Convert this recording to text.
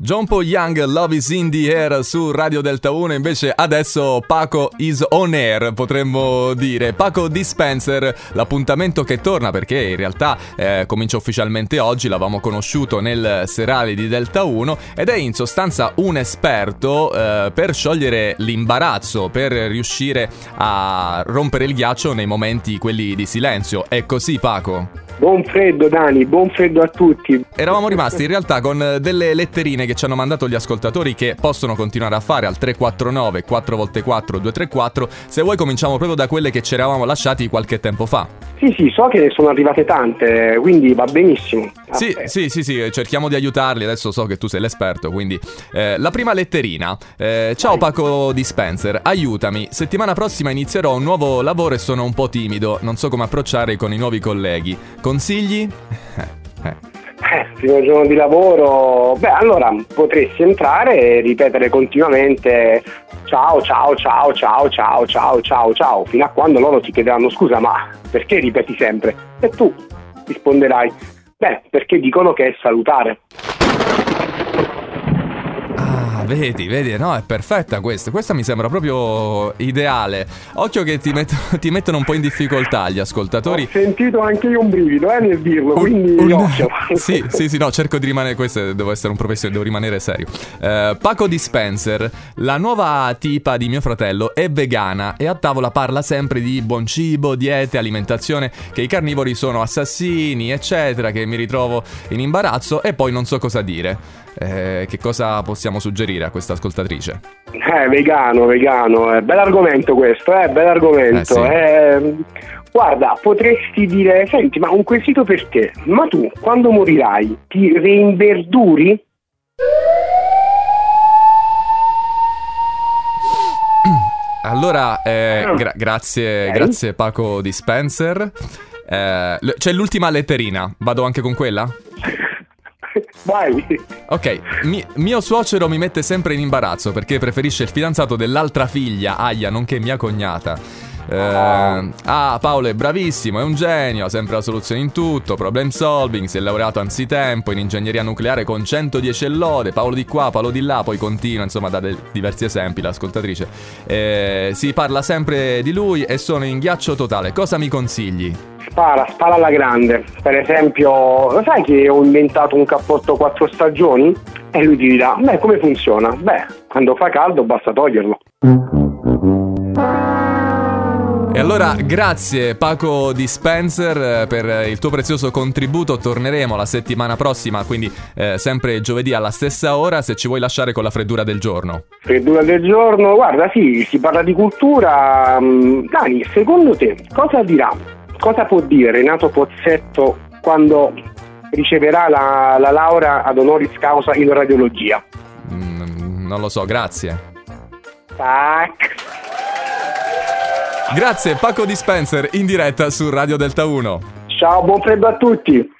John Paul Young, Love is in the air su Radio Delta 1, invece adesso Paco is on air, potremmo dire. Paco Dispenser, l'appuntamento che torna perché in realtà eh, comincia ufficialmente oggi, l'avevamo conosciuto nel serale di Delta 1 ed è in sostanza un esperto eh, per sciogliere l'imbarazzo, per riuscire a rompere il ghiaccio nei momenti quelli di silenzio. È così Paco? Buon freddo Dani, buon freddo a tutti. Eravamo rimasti in realtà con delle letterine che ci hanno mandato gli ascoltatori che possono continuare a fare al 349 4x4 234. Se vuoi cominciamo proprio da quelle che ci eravamo lasciati qualche tempo fa. Sì, sì, so che ne sono arrivate tante, quindi va benissimo. Sì, sì, sì, sì, cerchiamo di aiutarli, adesso so che tu sei l'esperto, quindi... Eh, la prima letterina. Eh, ciao Paco Dispenser, aiutami. Settimana prossima inizierò un nuovo lavoro e sono un po' timido, non so come approcciare con i nuovi colleghi. Consigli? Eh, eh, primo giorno di lavoro, beh allora potresti entrare e ripetere continuamente ciao ciao ciao ciao ciao ciao ciao ciao fino a quando loro ti chiederanno scusa ma perché ripeti sempre? E tu risponderai beh perché dicono che è salutare vedi, vedi, no, è perfetta questa. Questa mi sembra proprio ideale. Occhio che ti, met- ti mettono un po' in difficoltà gli ascoltatori. Ho sentito anche io un brivido, eh, nel dirlo, un, quindi un... occhio. sì, sì, sì, no, cerco di rimanere, questo devo essere un professionista, devo rimanere serio. Uh, Paco Dispenser, la nuova tipa di mio fratello è vegana e a tavola parla sempre di buon cibo, diete, alimentazione, che i carnivori sono assassini, eccetera, che mi ritrovo in imbarazzo e poi non so cosa dire. Eh, che cosa possiamo suggerire a questa ascoltatrice? Eh, vegano, vegano, eh, bell'argomento questo, eh, bell'argomento. Eh, sì. eh, guarda, potresti dire, senti, ma un quesito per te, ma tu quando morirai ti reinverduri? Allora, eh, ah. gra- grazie, okay. grazie Paco Dispenser. Eh, c'è l'ultima letterina, vado anche con quella? Vai. Ok, mi- mio suocero mi mette sempre in imbarazzo perché preferisce il fidanzato dell'altra figlia, Aya, nonché mia cognata. Eh, ah, Paolo è bravissimo, è un genio, ha sempre la soluzione in tutto, problem solving, si è laureato anzitempo in ingegneria nucleare con 110 lode, Paolo di qua, Paolo di là, poi continua, insomma, da de- diversi esempi l'ascoltatrice. Eh, si parla sempre di lui e sono in ghiaccio totale. Cosa mi consigli? Spara, spara alla grande. Per esempio, lo sai che ho inventato un cappotto quattro stagioni? E lui ti dirà, beh, come funziona? Beh, quando fa caldo basta toglierlo. E allora grazie Paco Dispenser per il tuo prezioso contributo, torneremo la settimana prossima, quindi eh, sempre giovedì alla stessa ora, se ci vuoi lasciare con la freddura del giorno. Freddura del giorno, guarda sì, si parla di cultura, mm, Dani, secondo te cosa dirà cosa può dire Renato Pozzetto quando riceverà la, la laurea ad honoris causa in radiologia? Mm, non lo so, grazie. Tac. Grazie Paco Dispenser in diretta su Radio Delta 1. Ciao, buon freddo a tutti.